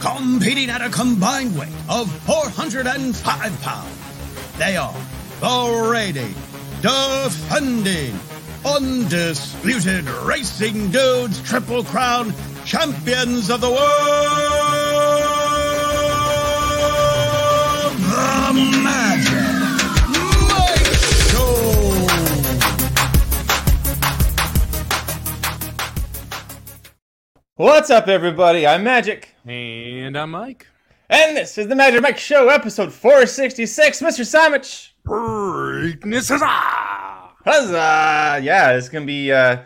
competing at a combined weight of 405 pounds. They are reigning, defending, undisputed Racing Dudes Triple Crown champions of the world, the Magic. What's up, everybody? I'm Magic, And I'm Mike. and this is the Magic Mike Show, episode 466. Mr. Simich, Breakness huzzah! huzzah! Yeah, it's gonna be uh,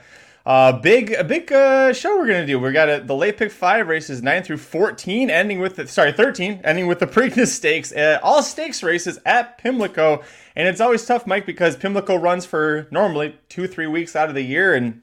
a big, a big uh, show we're gonna do. We got a, the late pick five races, nine through 14, ending with the sorry 13, ending with the Preakness Stakes. Uh, all stakes races at Pimlico, and it's always tough, Mike, because Pimlico runs for normally two, three weeks out of the year, and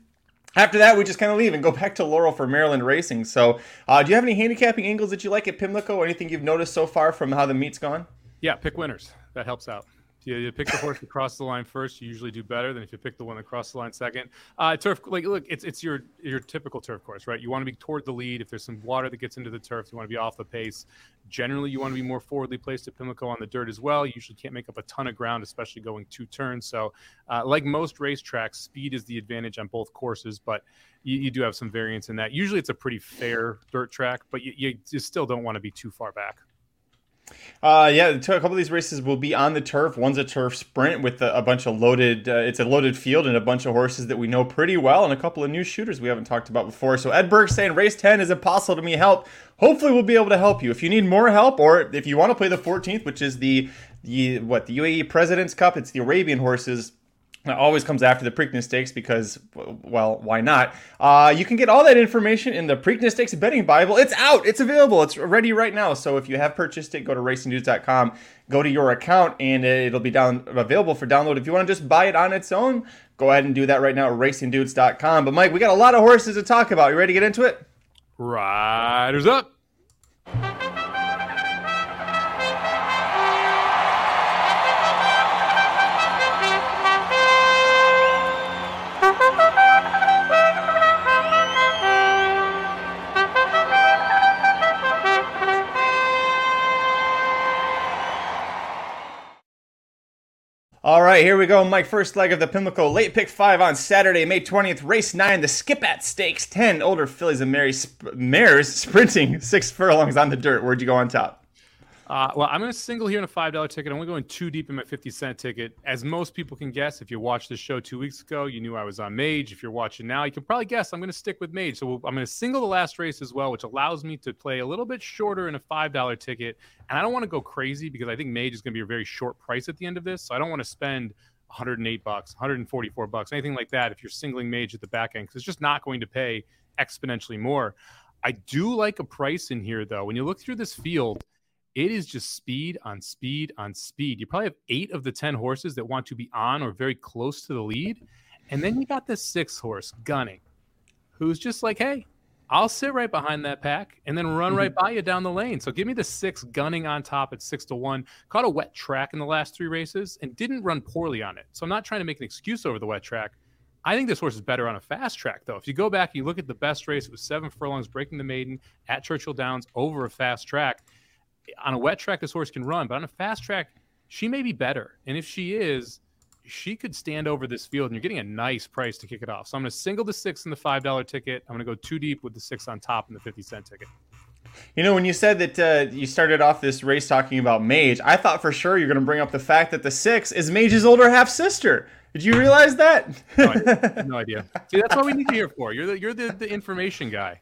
after that, we just kind of leave and go back to Laurel for Maryland racing. So, uh, do you have any handicapping angles that you like at Pimlico? Anything you've noticed so far from how the meet's gone? Yeah, pick winners. That helps out. If you, pick the horse that crossed the line first, you usually do better than if you pick the one that crossed the line second. Uh, turf, like, look, it's it's your your typical turf course, right? You want to be toward the lead. If there's some water that gets into the turf, you want to be off the pace. Generally, you want to be more forwardly placed at Pimlico on the dirt as well. You usually can't make up a ton of ground, especially going two turns. So, uh, like most racetracks, speed is the advantage on both courses, but you, you do have some variance in that. Usually, it's a pretty fair dirt track, but you, you still don't want to be too far back. Uh, yeah, a couple of these races will be on the turf. One's a turf sprint with a, a bunch of loaded. Uh, it's a loaded field and a bunch of horses that we know pretty well, and a couple of new shooters we haven't talked about before. So Ed Berg saying race ten is impossible to me help. Hopefully, we'll be able to help you. If you need more help, or if you want to play the 14th, which is the the what the UAE President's Cup, it's the Arabian horses. It always comes after the Preakness Stakes because, well, why not? Uh, you can get all that information in the Preakness Stakes betting Bible. It's out. It's available. It's ready right now. So if you have purchased it, go to racingnews.com, go to your account, and it'll be down available for download. If you want to just buy it on its own, go ahead and do that right now at racingdudes.com. But Mike, we got a lot of horses to talk about. You ready to get into it? Riders up. Right, here we go. Mike, first leg of the Pimlico late pick five on Saturday, May 20th, race nine, the Skipat Stakes. 10 older fillies and Mary sp- mares sprinting six furlongs on the dirt. Where'd you go on top? Uh, well, I'm going to single here in a five dollar ticket. I'm going too deep in my fifty cent ticket. As most people can guess, if you watched the show two weeks ago, you knew I was on Mage. If you're watching now, you can probably guess I'm going to stick with Mage. So I'm going to single the last race as well, which allows me to play a little bit shorter in a five dollar ticket. And I don't want to go crazy because I think Mage is going to be a very short price at the end of this. So I don't want to spend 108 bucks, 144 bucks, anything like that. If you're singling Mage at the back end, because it's just not going to pay exponentially more. I do like a price in here though. When you look through this field it is just speed on speed on speed. You probably have eight of the 10 horses that want to be on or very close to the lead. And then you got this sixth horse, Gunning, who's just like, hey, I'll sit right behind that pack and then run right mm-hmm. by you down the lane. So give me the six gunning on top at six to one. Caught a wet track in the last three races and didn't run poorly on it. So I'm not trying to make an excuse over the wet track. I think this horse is better on a fast track, though. If you go back, and you look at the best race, it was seven furlongs breaking the maiden at Churchill Downs over a fast track on a wet track, this horse can run, but on a fast track, she may be better. And if she is, she could stand over this field, and you're getting a nice price to kick it off. So I'm going to single the six in the five dollar ticket. I'm going to go too deep with the six on top in the fifty cent ticket. You know, when you said that uh, you started off this race talking about Mage, I thought for sure you're going to bring up the fact that the six is Mage's older half sister. Did you realize that? No idea. no idea. See, that's what we need you here for. You're the you're the, the information guy.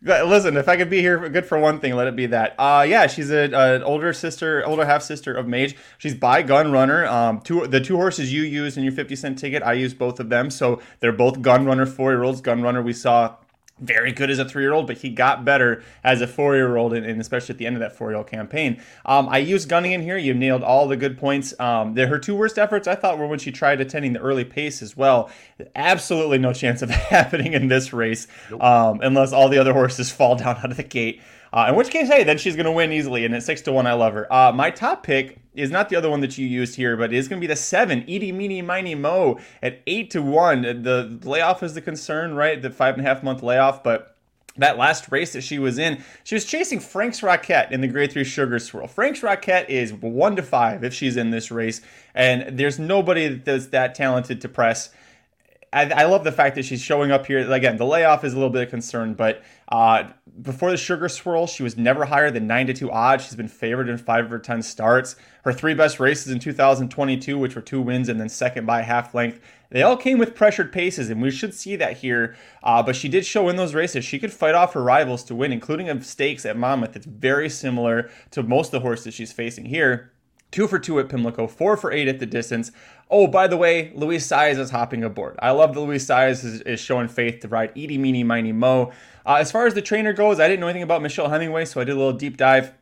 Listen, if I could be here, good for one thing, let it be that. Uh, yeah, she's a, an older sister, older half sister of Mage. She's by Gun Runner. Um, two the two horses you used in your fifty cent ticket, I used both of them, so they're both Gun Runner four year olds. Gun Runner we saw very good as a three year old, but he got better as a four year old, and, and, especially at the end of that four year old campaign. Um, I used Gunning in here. You nailed all the good points. Um, the, her two worst efforts, I thought, were when she tried attending the early pace as well. Absolutely no chance of happening in this race nope. um, unless all the other horses fall down out of the gate. Uh, in which case, hey, then she's going to win easily. And at six to one, I love her. Uh, my top pick is not the other one that you used here, but it's going to be the seven, Edie Meeny Miny Mo at eight to one. The layoff is the concern, right? The five and a half month layoff, but that last race that she was in, she was chasing Frank's Rocket in the Grade 3 Sugar Swirl. Frank's Rocket is 1 to 5 if she's in this race, and there's nobody that's that talented to press. I, I, love the fact that she's showing up here. Again, the layoff is a little bit of concern, but uh, before the Sugar Swirl, she was never higher than 9 to 2 odds. She's been favored in 5 of her 10 starts. Her three best races in 2022, which were two wins and then second by half length, they all came with pressured paces, and we should see that here. Uh, but she did show in those races she could fight off her rivals to win, including a stakes at Monmouth. It's very similar to most of the horses she's facing here. Two for two at Pimlico, four for eight at the distance. Oh, by the way, Luis Saez is hopping aboard. I love that Luis Saez is, is showing faith to ride Edie Meeny Miney Mo. Uh, as far as the trainer goes, I didn't know anything about Michelle Hemingway, so I did a little deep dive.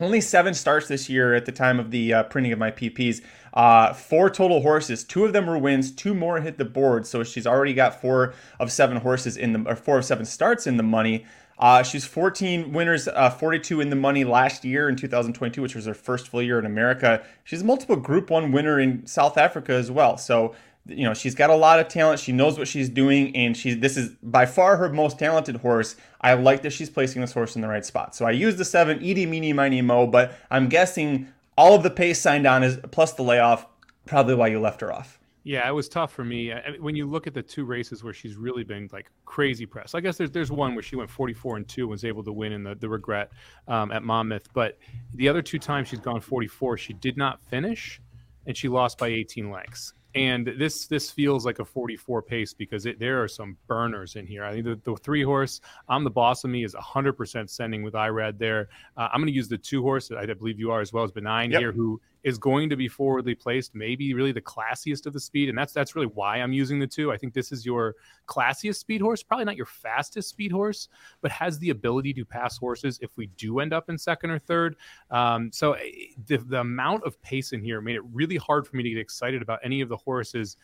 Only seven starts this year at the time of the uh, printing of my PPs. Uh, four total horses. Two of them were wins. Two more hit the board. So she's already got four of seven horses in the, or four of seven starts in the money. Uh, she's 14 winners, uh, 42 in the money last year in 2022, which was her first full year in America. She's a multiple Group One winner in South Africa as well. So you know she's got a lot of talent. She knows what she's doing, and she's this is by far her most talented horse. I like that she's placing this horse in the right spot. So I use the seven, Edie Meeny Miny Mo, but I'm guessing all of the pace signed on is plus the layoff. Probably why you left her off. Yeah, it was tough for me. I mean, when you look at the two races where she's really been like crazy press, I guess there's there's one where she went 44 and two and was able to win in the the regret um, at Monmouth, but the other two times she's gone 44, she did not finish, and she lost by 18 lengths. And this this feels like a 44 pace because it, there are some burners in here. I think the, the three horse, I'm the boss of me, is 100% sending with Irad there. Uh, I'm going to use the two horse, I believe you are as well as Beguine yep. here, who is going to be forwardly placed, maybe really the classiest of the speed, and that's that's really why I'm using the two. I think this is your classiest speed horse, probably not your fastest speed horse, but has the ability to pass horses if we do end up in second or third. Um, so eh, the, the amount of pace in here made it really hard for me to get excited about any of the horses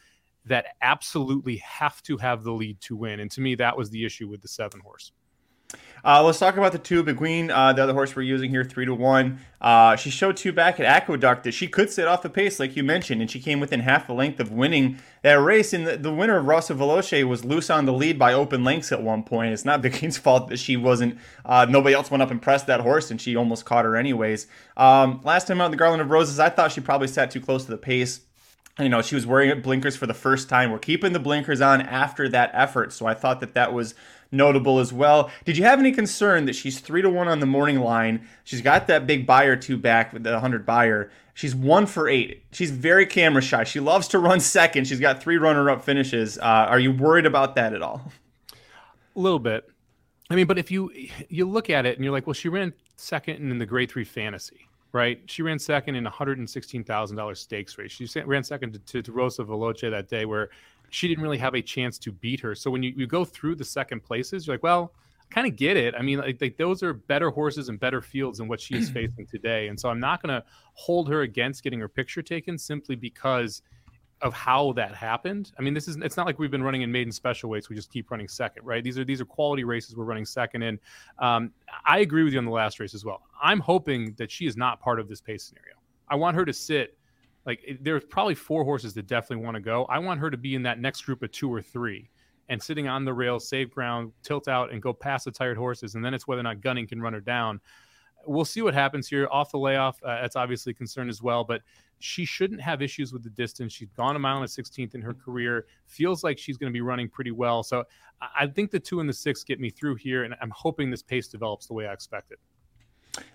that absolutely have to have the lead to win. And to me, that was the issue with the seven horse. Uh, let's talk about the two Beguine, uh, the other horse we're using here, three to one. Uh, she showed two back at Aqueduct that she could sit off the pace, like you mentioned, and she came within half a length of winning that race. And the, the winner, Rosa Veloce, was loose on the lead by open lengths at one point. It's not Beguine's fault that she wasn't. Uh, nobody else went up and pressed that horse, and she almost caught her anyways. Um, last time out in the Garland of Roses, I thought she probably sat too close to the pace you know she was wearing blinkers for the first time we're keeping the blinkers on after that effort so i thought that that was notable as well. Did you have any concern that she's three to one on the morning line? She's got that big Beyer two back with the 100 Beyer. She's one for eight. She's very camera shy. She loves to run second. She's got three runner up finishes. Uh, are you worried about that at all? A little bit. I mean, but if you you look at it and you're like, well, she ran second in the grade three fantasy, right? She ran second in a hundred and sixteen thousand dollars stakes race. She ran second to, to, to Rosa Veloce that day, where she didn't really have a chance to beat her. So when you, you go through the second places, you're like, well, I kind of get it. I mean, like, like, those are better horses and better fields than what she is facing today. And so I'm not going to hold her against getting her picture taken simply because of how that happened. I mean, this is it's not like we've been running in maiden special weights. We just keep running second, right? These are these are quality races we're running second in. Um, I agree with you on the last race as well. I'm hoping that she is not part of this pace scenario. I want her to sit like there's probably four horses that definitely want to go. I want her to be in that next group of two or three and sitting on the rail, save ground, tilt out, and go past the tired horses. And then it's whether or not Gunning can run her down. We'll see what happens here. Off the layoff, uh, that's obviously a concern as well. But she shouldn't have issues with the distance. She's gone a mile and a 16th in her career. Feels like she's going to be running pretty well. So I think the two and the six get me through here. And I'm hoping this pace develops the way I expect it.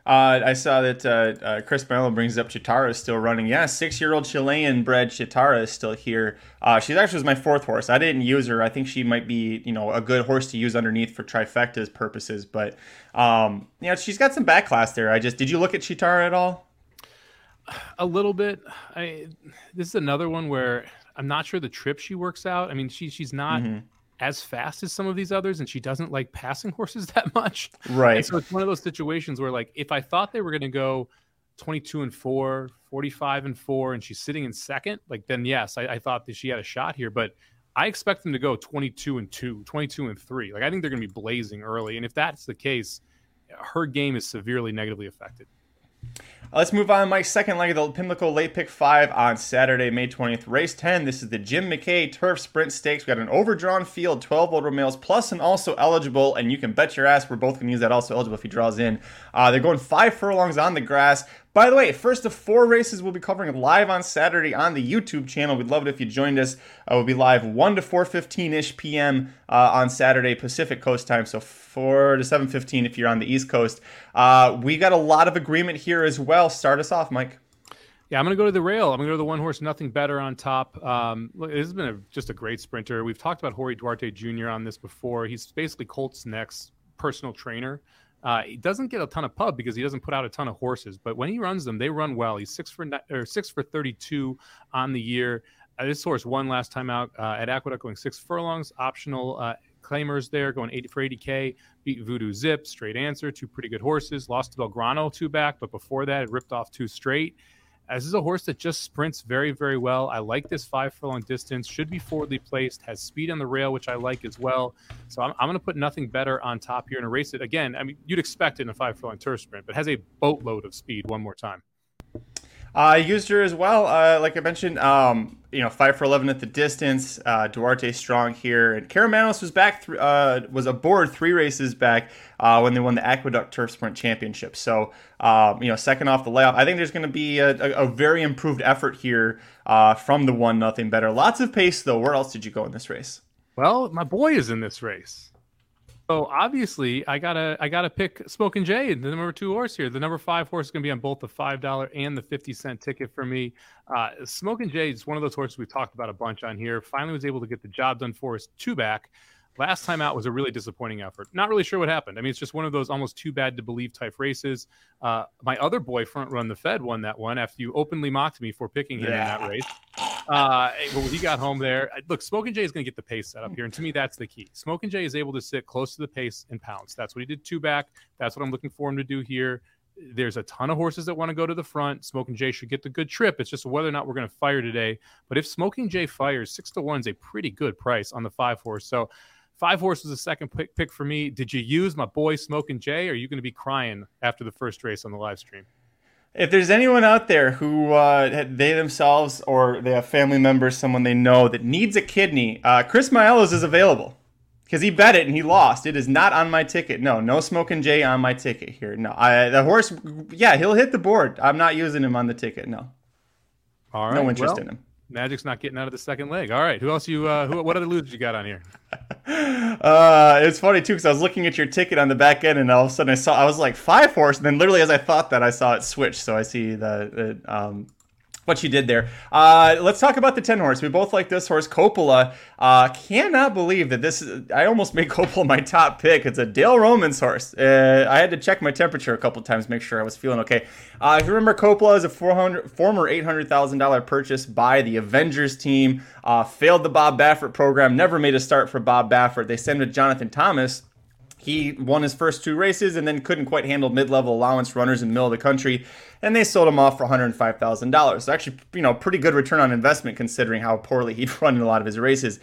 Uh, I saw that uh, uh, Chris Mello brings up Chitara is still running. Yeah, six-year-old Chilean bred Chitara is still here. Uh, she actually was my fourth horse. I didn't use her. I think she might be, you know, a good horse to use underneath for trifecta's purposes. But um, you know, she's got some back class there. I just did you look at Chitara at all? A little bit. I this is another one where I'm not sure the trip she works out. I mean, she she's not. Mm-hmm as fast as some of these others and she doesn't like passing horses that much. Right. And so it's one of those situations where like if I thought they were going to go 22 and 4, 45 and 4 and she's sitting in second, like then yes, I, I, thought that she had a shot here, but I expect them to go 22 and 2, 22 and 3. Like I think they're going to be blazing early and if that's the case, her game is severely negatively affected. Uh, let's move on. My second leg of the Pimlico Late Pick 5 on Saturday, May 20th. Race 10. This is the Jim McKay Turf Sprint Stakes. We got an overdrawn field, 12 older males, plus an also eligible, and you can bet your ass we're both going to use that also eligible if he draws in. Uh, they're going five furlongs on the grass. By the way, first of four races we'll be covering live on Saturday on the YouTube channel. We'd love it if you joined us. Uh, we'll be live 1 to 4.15ish p.m. Uh, on Saturday Pacific Coast time, so 4 to 7.15 if you're on the East Coast. Uh, we got a lot of agreement here as well. Start us off, Mike. Yeah, I'm going to go to the rail. I'm going to go to the one horse, nothing better on top. Um, look, this has been a, just a great sprinter. We've talked about Jorge Duarte Jr. on this before. He's basically Colt's next personal trainer. Uh, he doesn't get a ton of pub because he doesn't put out a ton of horses, but when he runs them, they run well. He's six for or six for 32 on the year. Uh, this horse won last time out uh, at Aqueduct, going six furlongs. Optional uh, claimers there, going 80 for 80k. Beat Voodoo Zip, straight answer, two pretty good horses. Lost to Belgrano two back, but before that, it ripped off two straight. This is a horse that just sprints very, very well. I like this five furlong distance. Should be forwardly placed. Has speed on the rail, which I like as well. So I'm, I'm going to put nothing better on top here and erase it again. I mean, you'd expect it in a five furlong turf sprint, but has a boatload of speed. One more time. I used her as well. Uh, like I mentioned, um, you know, five for eleven at the distance. Uh, Duarte strong here, and Karamanos was back. Th- uh, was aboard three races back uh, when they won the Aqueduct Turf Sprint Championship. So, um, you know, second off the layoff. I think there's going to be a, a, a, very improved effort here uh, from the one nothing better. Lots of pace though. Where else did you go in this race? Well, my boy is in this race. So obviously, I gotta I gotta pick Smoking Jay, the number two horse here. The number five horse is gonna be on both the five dollar and the fifty cent ticket for me. Uh, Smoking Jay is one of those horses we've talked about a bunch on here. Finally, was able to get the job done for us two back. Last time out was a really disappointing effort. Not really sure what happened. I mean, it's just one of those almost too bad to believe type races. Uh, my other boy, Front Run the Fed, won that one after you openly mocked me for picking him yeah. in that race. Uh, well, he got home there. Look, Smoking Jay is going to get the pace set up here, and to me, that's the key. Smoking Jay is able to sit close to the pace and pounce. That's what he did two back. That's what I'm looking for him to do here. There's a ton of horses that want to go to the front. Smoking Jay should get the good trip. It's just whether or not we're going to fire today. But if Smoking Jay fires, six to one is a pretty good price on the five horse. So Five horse was a second pick, pick for me. Did you use my boy Smoking Jay? Or are you going to be crying after the first race on the live stream? If there's anyone out there who uh, they themselves or they have family members, someone they know that needs a kidney, uh, Chris Maelos is available because he bet it and he lost. It is not on my ticket. No, no Smoking Jay on my ticket here. No, I, the horse, yeah, he'll hit the board. I'm not using him on the ticket. No. All right. No interest well, in him. Magic's not getting out of the second leg. All right, who else you? Uh, who? What other losers you got on here? Uh, it's funny too because I was looking at your ticket on the back end, and all of a sudden I saw I was like five horse, and then literally as I thought that I saw it switch. So I see the um, what you did there. Uh, let's talk about the 10 horse. We both like this horse, Coppola. Uh, cannot believe that this is, I almost made Coppola my top pick. It's a Dale Romans horse. Uh, I had to check my temperature a couple times, make sure I was feeling okay. Uh, if you remember, Coppola is a 400, former $800,000 purchase by the Avengers team. Uh, failed the Bob Baffert program, never made a start for Bob Baffert. They sent him to Jonathan Thomas he won his first two races and then couldn't quite handle mid-level allowance runners in the middle of the country, and they sold him off for $105,000. So actually, you know, pretty good return on investment considering how poorly he'd run in a lot of his races.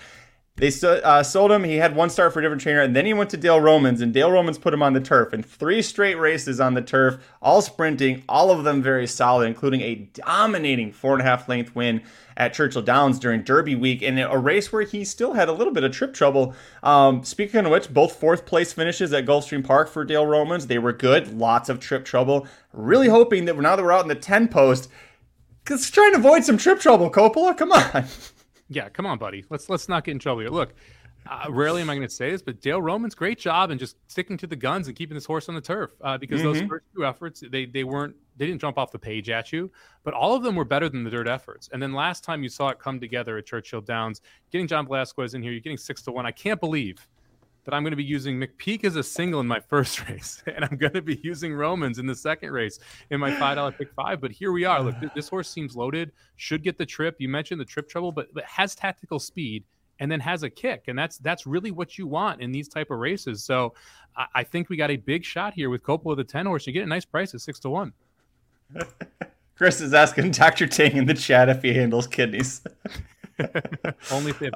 They uh, sold him. He had one start for a different trainer, and then he went to Dale Romans, and Dale Romans put him on the turf. And three straight races on the turf, all sprinting, all of them very solid, including a dominating four and a half length win at Churchill Downs during Derby week, in a race where he still had a little bit of trip trouble. Um, speaking of which, both fourth place finishes at Gulfstream Park for Dale Romans, they were good. Lots of trip trouble. Really hoping that now that we're out in the 10 post, because trying to avoid some trip trouble, Coppola. Come on. Yeah, come on, buddy. Let's let's not get in trouble here. Look, uh, rarely am I going to say this, but Dale Roman's great job in just sticking to the guns and keeping this horse on the turf. Uh, because mm-hmm. those first two efforts, they they weren't they didn't jump off the page at you, but all of them were better than the dirt efforts. And then last time you saw it come together at Churchill Downs, getting John Velazquez in here, you're getting six to one. I can't believe that I'm going to be using McPeek as a single in my first race, and I'm going to be using Romans in the second race in my five dollar pick five. But here we are. Look, this horse seems loaded. Should get the trip. You mentioned the trip trouble, but, but has tactical speed and then has a kick, and that's that's really what you want in these type of races. So I, I think we got a big shot here with Coppola the ten horse. You get a nice price at six to one. Chris is asking Dr. Ting in the chat if he handles kidneys. Only if they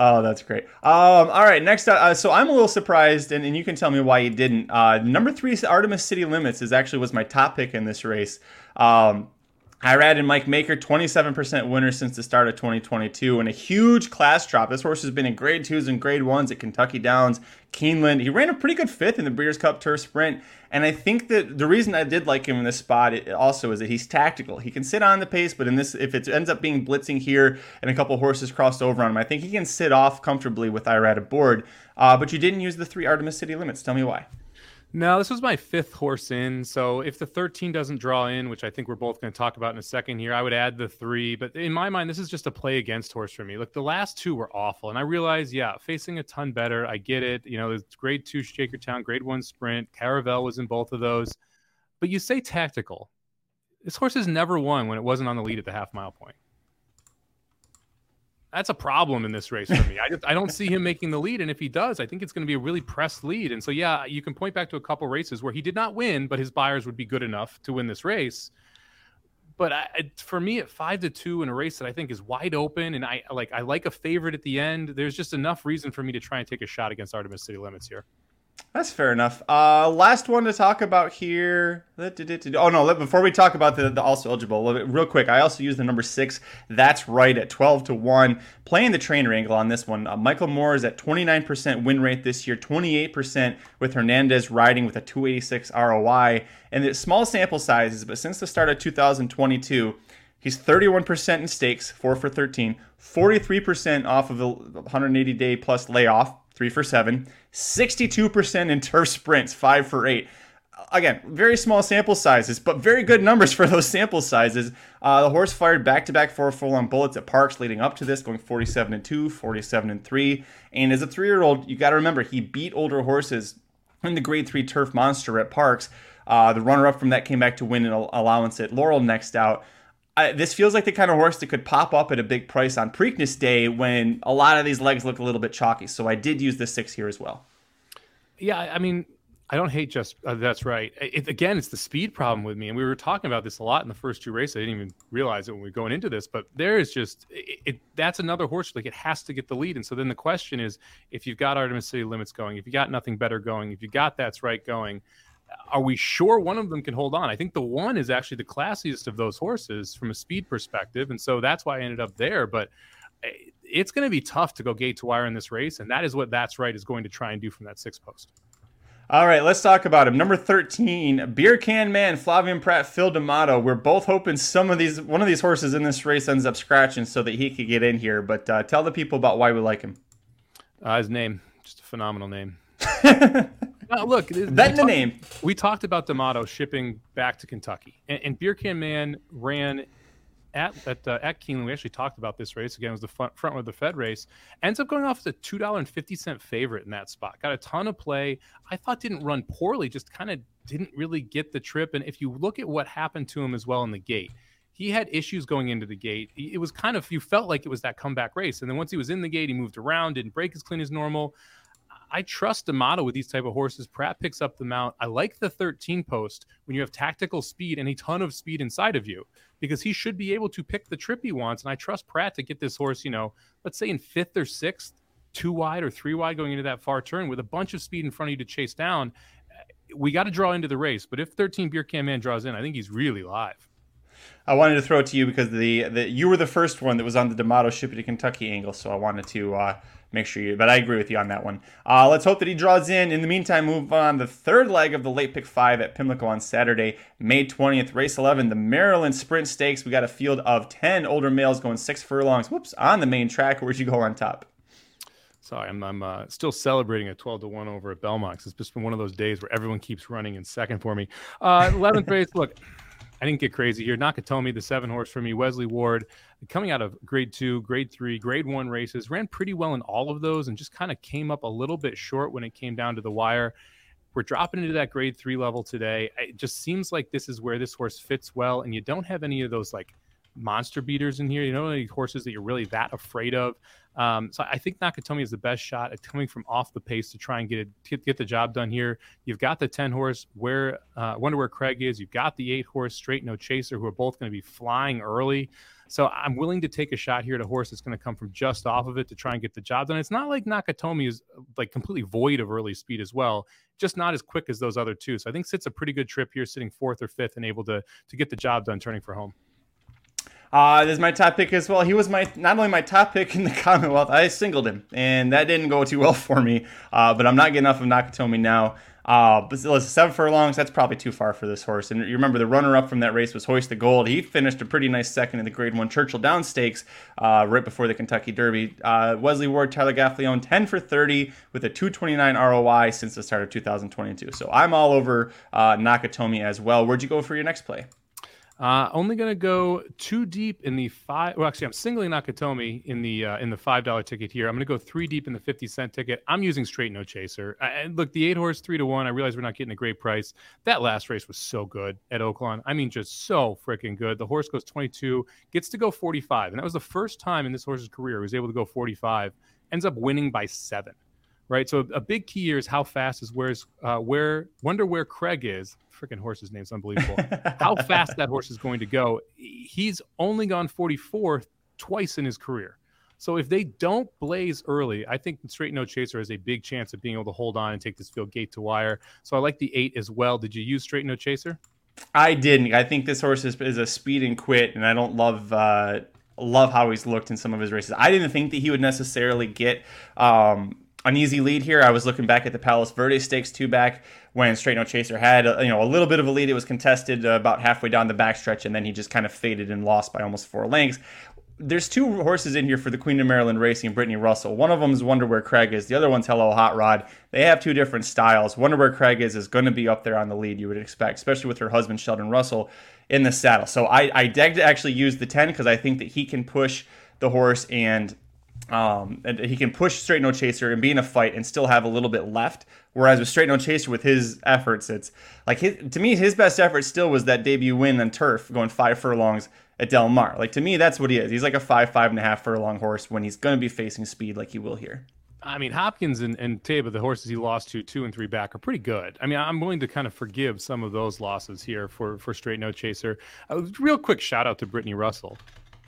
Oh, that's great. Um, all right, next, uh, so I'm a little surprised, and, and you can tell me why you didn't. Uh, number three, Artemis City Limits, is actually was my top pick in this race. Um, Irad and Mike Maker, 27% winner since the start of 2022, and a huge class drop. This horse has been in grade twos and grade ones at Kentucky Downs, Keeneland. He ran a pretty good fifth in the Breeders' Cup Turf Sprint, and I think that the reason I did like him in this spot also is that he's tactical. He can sit on the pace, but in this, if it ends up being blitzing here and a couple horses crossed over on him, I think he can sit off comfortably with Irad aboard. Uh, but you didn't use the three Artemis City limits. Tell me why. No, this was my fifth horse in. So if the 13 doesn't draw in, which I think we're both going to talk about in a second here, I would add the three. But in my mind, this is just a play against horse for me. Look, the last two were awful. And I realize, yeah, facing a ton better. I get it. You know, it's grade two Shakertown, grade one sprint. Caravel was in both of those. But you say tactical. This horse has never won when it wasn't on the lead at the half mile point that's a problem in this race for me. I just I don't see him making the lead, and if he does, I think it's going to be a really pressed lead. And so yeah, you can point back to a couple races where he did not win, but his Beyers would be good enough to win this race. But I, for me, at five to two in a race that I think is wide open, and I like I like a favorite at the end. There's just enough reason for me to try and take a shot against Artemis City Limits here. That's fair enough. Uh, last one to talk about here. Oh no! Before we talk about the, the also eligible, real quick, I also use the number six. That's right at twelve to one. Playing the trainer angle on this one. Uh, Michael Moore is at twenty nine percent win rate this year, twenty eight percent with Hernandez riding with a two eighty six ROI, and it's small sample sizes. But since the start of two thousand twenty two. He's 31% in stakes, 4 for 13, 43% off of a 180 day plus layoff, three for seven, 62% in turf sprints, five for eight. Again, very small sample sizes, but very good numbers for those sample sizes. Uh, the horse fired back to back four furlong bullets at Parx leading up to this, going 47 and 2, 47 and 3. And as a three year old, you got to remember, he beat older horses in the grade three turf monster at Parx. Uh, the runner up from that came back to win an allowance at Laurel next out. I, this feels like the kind of horse that could pop up at a big price on Preakness Day when a lot of these legs look a little bit chalky. So I did use the six here as well. Yeah, I mean, I don't hate just uh, that's right. It, again, it's the speed problem with me, and we were talking about this a lot in the first two races. I didn't even realize it when we were going into this, but there is just it, it, that's another horse like it has to get the lead. And so then the question is, if you've got Artemis City Limits going, if you got Nothing Better going, if you got That's Right going, are we sure one of them can hold on? I think the one is actually the classiest of those horses from a speed perspective, and so that's why I ended up there. But eh, it's going to be tough to go gate to wire in this race, and that is what that's right is going to try and do from that six post. All right, let's talk about him. Number 13, Beer Can Man, Flavien Prat, Phil D'Amato. We're both hoping some of these, one of these horses in this race ends up scratching so that he could get in here. But uh, tell the people about why we like him. Uh, his name, just a phenomenal name. Now, look, that the name. We talked about D'Amato shipping back to Kentucky, and, and Beer Can Man ran at at, uh, at Keeneland. We actually talked about this race again. It was the front front of the Fed race. Ends up going off as a two dollar and fifty cent favorite in that spot. Got a ton of play. I thought didn't run poorly. Just kind of didn't really get the trip. And if you look at what happened to him as well in the gate. He had issues going into the gate. It was kind of you felt like it was that comeback race, and then once he was in the gate, he moved around, didn't break as clean as normal. I trust D'Amato with these type of horses. Prat picks up the mount. I like the 13 post when you have tactical speed and a ton of speed inside of you because he should be able to pick the trip he wants. And I trust Prat to get this horse, you know, let's say in fifth or sixth, two wide or three wide going into that far turn with a bunch of speed in front of you to chase down. We got to draw into the race. But if 13 Beer Can Man draws in, I think he's really live. I wanted to throw it to you because the, the you were the first one that was on the D'Amato shipping to Kentucky angle, so I wanted to uh, make sure you. But I agree with you on that one. Uh, let's hope that he draws in. In the meantime, move on the third leg of the late pick five at Pimlico on Saturday, May 20th, race 11, the Maryland Sprint Stakes. We got a field of 10 older males going six furlongs. Whoops, on the main track. Where'd you go on top? Sorry, I'm, I'm uh, still celebrating a 12 to 1 over at Belmont. It's just been one of those days where everyone keeps running in second for me. Uh, 11th race, look, I didn't get crazy here. Nakatomi, the seven horse for me, Wesley Ward, coming out of grade two, grade three, grade one races, ran pretty well in all of those and just kind of came up a little bit short when it came down to the wire. We're dropping into that grade three level today. It just seems like this is where this horse fits well, and you don't have any of those like monster beaters in here. You know, any horses that you're really that afraid of. Um, so I think Nakatomi is the best shot at coming from off the pace to try and get it, get the job done here. You've got the 10 horse where uh, wonder where Craig is. You've got the eight horse straight no chaser who are both going to be flying early. So I'm willing to take a shot here at a horse that's going to come from just off of it to try and get the job done. It's not like Nakatomi is like completely void of early speed as well, just not as quick as those other two. So I think sits a pretty good trip here, sitting fourth or fifth and able to to get the job done turning for home. Uh, this is my top pick as well. He was my not only my top pick in the Commonwealth, I singled him, and that didn't go too well for me. Uh, but I'm not getting off of Nakatomi now. Uh, but listen, seven furlongs, that's probably too far for this horse. And you remember the runner up from that race was Hoist the Gold. He finished a pretty nice second in the Grade 1 Churchill Downs Stakes uh, right before the Kentucky Derby. Uh, Wesley Ward, Tyler Gaffalione, 10 for 30 with a 229 ROI since the start of 2022. So I'm all over uh, Nakatomi as well. Where'd you go for your next play? Uh, only going to go too deep in the five. Well, actually, I'm singling Nakatomi in the uh, in the five dollar ticket here. I'm going to go three deep in the fifty cent ticket. I'm using straight no chaser. And look, the eight horse three to one. I realize we're not getting a great price. That last race was so good at Oaklawn. I mean, just so freaking good. The horse goes 22, gets to go 45, and that was the first time in this horse's career he was able to go 45. Ends up winning by seven right? So a big key here is how fast is where's uh, where wonder where Craig is. Freaking horse's name's unbelievable. how fast that horse is going to go. He's only gone 44 twice in his career. So if they don't blaze early, I think Straight No Chaser has a big chance of being able to hold on and take this field gate to wire. So I like the eight as well. Did you use Straight No Chaser? I didn't. I think this horse is, is a speed and quit, and I don't love uh, love how he's looked in some of his races. I didn't think that he would necessarily get um, an easy lead here. I was looking back at the Palos Verde Stakes two back when Straight No Chaser had uh, you know a little bit of a lead. It was contested uh, about halfway down the backstretch, and then he just kind of faded and lost by almost four lengths. There's two horses in here for the Queen of Maryland Racing, Brittany Russell. One of them is Wonder Where Craig is. The other one's Hello Hot Rod. They have two different styles. Wonder Where Craig is is going to be up there on the lead. You would expect, especially with her husband Sheldon Russell in the saddle. So I I begged to actually use the ten because I think that he can push the horse and um, and he can push straight no chaser and be in a fight and still have a little bit left. Whereas with straight no chaser, with his efforts, it's like his, to me his best effort still was that debut win on turf, going five furlongs at Del Mar. Like to me, that's what he is. He's like a five five and a half furlong horse when he's going to be facing speed like he will here. I mean, Hopkins and, and Taba, the horses he lost to two and three back, are pretty good. I mean, I'm willing to kind of forgive some of those losses here for for straight no chaser. Uh, real quick shout out to Brittany Russell.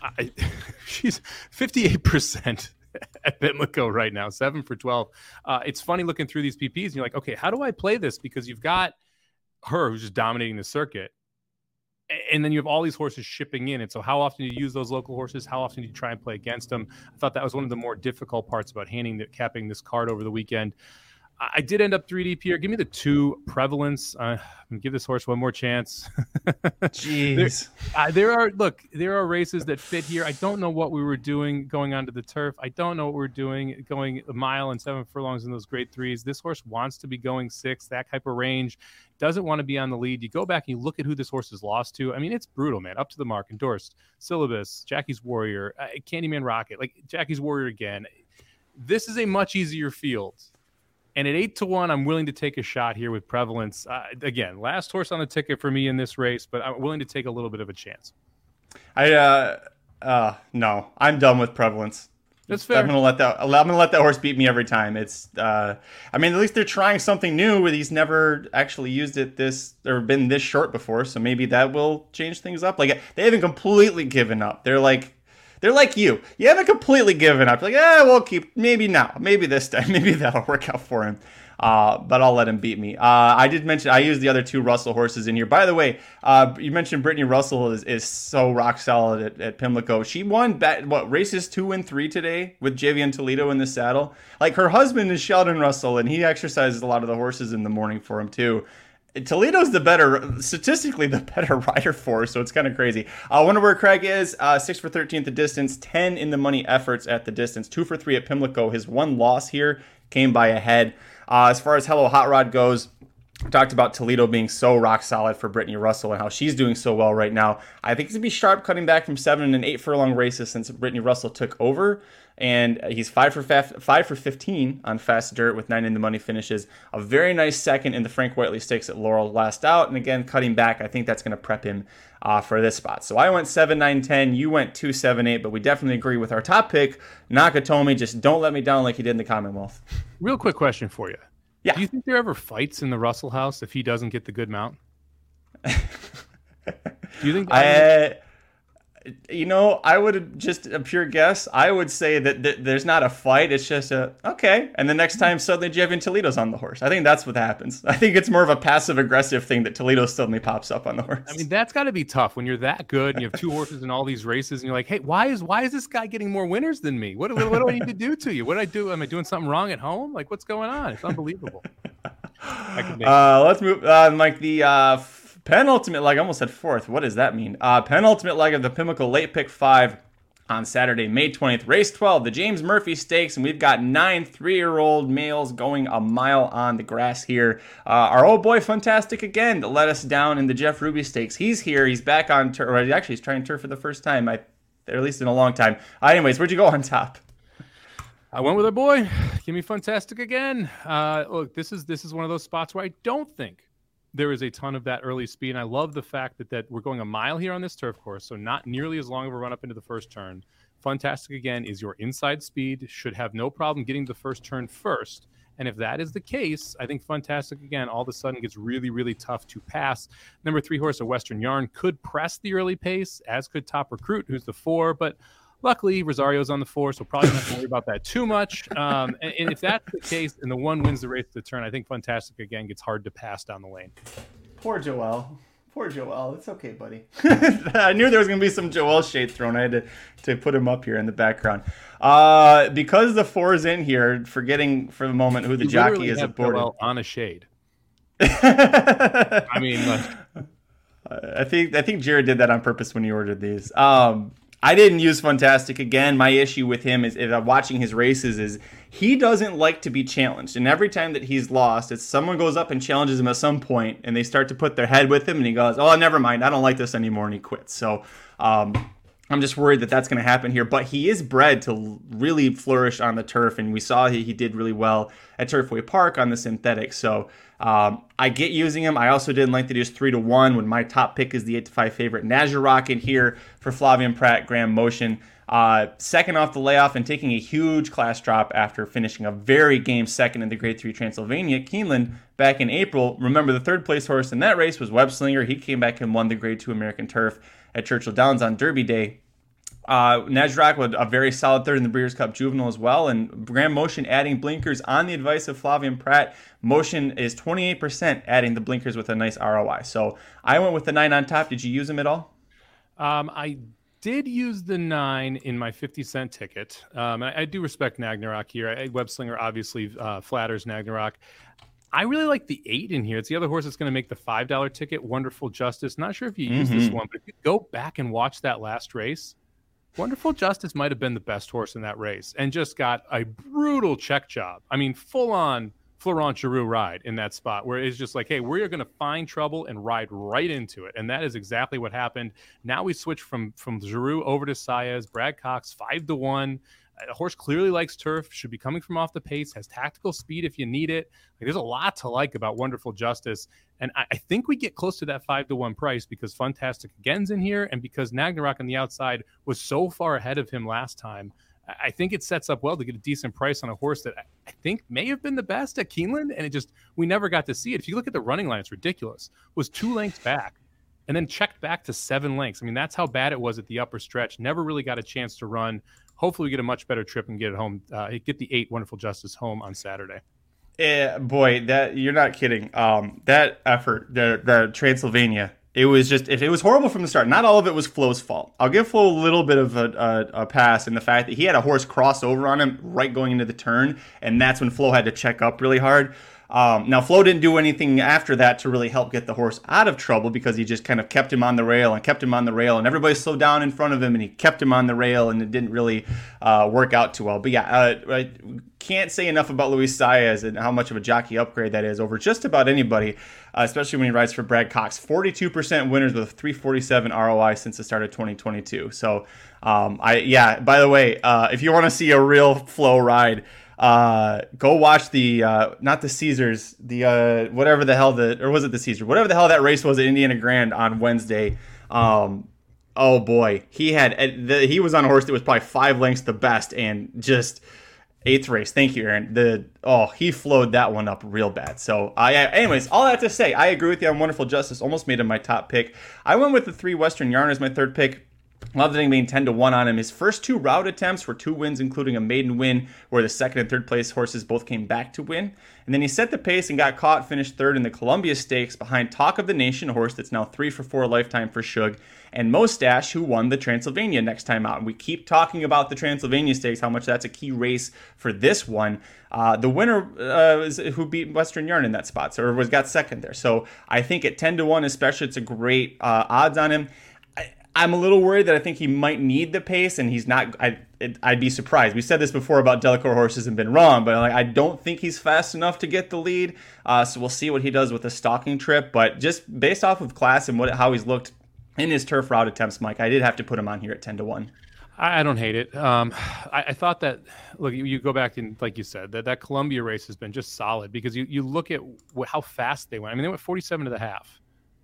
I, she's 58% at Pimlico right now, seven for 12. Uh, it's funny looking through these PPs and you're like, okay, how do I play this? Because you've got her who's just dominating the circuit. And then you have all these horses shipping in. And so, how often do you use those local horses? How often do you try and play against them? I thought that was one of the more difficult parts about handing the, capping this card over the weekend. I did end up 3D here. Give me the two prevalence. Uh, give this horse one more chance. Jeez. there, uh, there, are look. There are races that fit here. I don't know what we were doing going onto the turf. I don't know what we're doing going a mile and seven furlongs in those great threes. This horse wants to be going six. That type of range doesn't want to be on the lead. You go back and you look at who this horse has lost to. I mean, it's brutal, man. Up to the mark. Endorsed. Syllabus. Jackie's Warrior. Uh, Candyman Rocket. Like Jackie's Warrior again. This is a much easier field and at eight to one, I'm willing to take a shot here with prevalence. Uh, again, last horse on the ticket for me in this race, but I'm willing to take a little bit of a chance. I uh, uh no, I'm done with prevalence. That's fair. I'm gonna let that. I'm gonna let that horse beat me every time. It's. Uh, I mean, at least they're trying something new. Where he's never actually used it this or been this short before, so maybe that will change things up. Like they haven't completely given up. They're like they're like you. You haven't completely given up. Like, eh, we'll keep. Maybe now. Maybe this time. Maybe that'll work out for him. Uh, but I'll let him beat me. Uh, I did mention I used the other two Russell horses in here. By the way, uh, you mentioned Brittany Russell is, is so rock solid at, at Pimlico. She won bat, what races two and three today with Jevian Toledo in the saddle. Like her husband is Sheldon Russell, and he exercises a lot of the horses in the morning for him too. Toledo's the better, statistically, the better rider for, so it's kind of crazy. I uh, wonder where Craig is. Uh, six for 13 at the distance, 10 in the money efforts at the distance, two for three at Pimlico. His one loss here came by a head. Uh, as far as Hello Hot Rod goes, talked about Toledo being so rock solid for Brittany Russell and how she's doing so well right now. I think it's gonna be sharp cutting back from seven and eight furlong races since Brittany Russell took over. And he's five for five for 15 on fast dirt with nine in the money finishes. A very nice second in the Frank Whiteley Stakes at Laurel last out. And again, cutting back, I think that's going to prep him uh, for this spot. So I went 7, 9, 10. You went 2, 7, 8. But we definitely agree with our top pick, Nakatomi. Just don't let me down like he did in the Commonwealth. Real quick question for you. Yeah. Do you think there ever fights in the Russell house if he doesn't get the good mount? Do you think? I, you know, I would just a pure guess. I would say that, that there's not a fight. It's just a okay. And the next time suddenly Jevian Toledo's on the horse. I think that's what happens. I think it's more of a passive aggressive thing that Toledo suddenly pops up on the horse. I mean, that's got to be tough when you're that good and you have two horses in all these races, and you're like, hey, why is why is this guy getting more winners than me? What, what, what do I need to do to you? What do I do? Am I doing something wrong at home? Like, what's going on? It's unbelievable. Uh, let's move on. Uh, like the uh, penultimate leg, I almost said fourth. What does that mean? Uh, penultimate leg of the Pimlico Late Pick 5 on Saturday, May 20th. Race 12, the James Murphy Stakes, and we've got nine three year old males going a mile on the grass here. Uh, our old boy Fantastic again let us down in the Jeff Ruby Stakes. He's here. He's back on turf. Actually, he's trying turf for the first time, I, or at least in a long time. Uh, anyways, where'd you go on top? I went with our boy. Give me Fantastic again. Uh, look, this is this is one of those spots where I don't think there is a ton of that early speed. And I love the fact that, that we're going a mile here on this turf course, so not nearly as long of a run up into the first turn. Fantastic again is your inside speed, should have no problem getting the first turn first. And if that is the case, I think Fantastic again all of a sudden gets really, really tough to pass. Number three horse, a Western Yarn, could press the early pace, as could Top Recruit, who's the four. But Luckily, Rosario's on the four, so probably not to worry about that too much. Um, and, and, if that's the case, and the one wins the race to the turn, I think Fantastic again gets hard to pass down the lane. Poor Joel. Poor Joel. It's okay, buddy. I knew there was going to be some Joel shade thrown. I had to, to put him up here in the background. Uh, because the four is in here, forgetting for the moment who the you jockey is at board. Joel on a shade. I mean, I think I think Jared did that on purpose when he ordered these. Um, I didn't use Fantastic again. My issue with him is, is watching his races is he doesn't like to be challenged. And every time that he's lost, it's someone goes up and challenges him at some point and they start to put their head with him and he goes, Oh, never mind. I don't like this anymore. And he quits. So, um, I'm just worried that that's going to happen here. But he is bred to really flourish on the turf, and we saw he, he did really well at Turfway Park on the synthetic. So um, I get using him. I also didn't like that he was three to one when my top pick is the eight to five favorite Najarok in here for Flavien Prat, Graham Motion. Uh, second off the layoff and taking a huge class drop after finishing a very game second in the Grade 3 Transylvania, Keeneland, back in April. Remember, the third place horse in that race was Webslinger. He came back and won the Grade 2 American Turf at Churchill Downs on Derby Day. Uh, Najrak with a very solid third in the Breeders' Cup Juvenile as well, and Graham Motion adding blinkers on the advice of Flavien Prat. Motion is 28% adding the blinkers with a nice ROI. So I went with the nine on top. Did you use them at all? Um, I did use the nine in my 50 cent ticket. Um, I, I, do respect Nagnarok here. I, Webslinger obviously uh, flatters Nagnarok. I really like the eight in here. It's the other horse that's going to make the five dollar ticket. Wonderful Justice. Not sure if you mm-hmm. this one, but if you go back and watch that last race, Wonderful Justice might have been the best horse in that race, and just got a brutal check job. I mean, full on Florent Geroux ride in that spot where it's just like, hey, we're going to find trouble and ride right into it, and that is exactly what happened. Now we switch from from Geroux over to Saez. Brad Cox five to one a horse clearly likes turf, should be coming from off the pace, has tactical speed if you need it. Like, there's a lot to like about Wonderful Justice. And I, I think we get close to that five to one price because Fantastic again's in here and because Nagnarok on the outside was so far ahead of him last time. I think it sets up well to get a decent price on a horse that I think may have been the best at Keeneland, and it just we never got to see it. If you look at the running line, it's ridiculous. Was two lengths back, and then checked back to seven lengths. I mean, that's how bad it was at the upper stretch. Never really got a chance to run hopefully we get a much better trip and get it home. Uh, get the eight wonderful justice home on Saturday. Yeah, boy, that you're not kidding. Um, that effort, the the Transylvania, it was just if it was horrible from the start. Not all of it was Flo's fault. I'll give Flo a little bit of a, a, a, pass in the fact that he had a horse cross over on him right going into the turn, and that's when Flo had to check up really hard. Um, now, Flo didn't do anything after that to really help get the horse out of trouble because he just kind of kept him on the rail and kept him on the rail, and everybody slowed down in front of him, and he kept him on the rail, and it didn't really uh, work out too well. But yeah, uh, I can't say enough about Luis Saez and how much of a jockey upgrade that is over just about anybody, uh, especially when he rides for Brad Cox. 42% winners with a 347 ROI since the start of 2022. So, um, I yeah. By the way, uh, if you want to see a real Flo ride uh, go watch the uh, not the Caesars, the uh, whatever the hell the or was it the Caesar, whatever the hell that race was at Indiana Grand on Wednesday. Um, oh boy, he had uh, the, he was on a horse that was probably five lengths the best and just eighth race. Thank you, Aaron. The oh he flowed that one up real bad. So I anyways, all that to say, I agree with you on Wonderful Justice. Almost made him my top pick. I went with the three Western Yarn as my third pick. Loved it being 10 to 1 on him. His first two route attempts were two wins, including a maiden win, where the second and third place horses both came back to win. And then he set the pace and got caught, finished third in the Columbia Stakes behind Talk of the Nation, a horse that's now three for four lifetime for Shug, and Mostache, who won the Transylvania next time out. And we keep talking about the Transylvania Stakes, how much that's a key race for this one. Uh, the winner uh, is who beat Western Yarn in that spot, so, or was got second there. So I think at 10 to 1, especially, it's a great uh, odds on him. I'm a little worried that I think he might need the pace, and he's not. I, I'd be surprised. We said this before about Delacour horses and been wrong, but like, I don't think he's fast enough to get the lead. Uh, so we'll see what he does with the stalking trip. But just based off of class and what how he's looked in his turf route attempts, Mike, I did have to put him on here at ten to one. I, don't hate it. Um, I, I, thought that look, you, you, go back and like you said that that Columbia race has been just solid because you you look at how fast they went. I mean, they went 47 to the half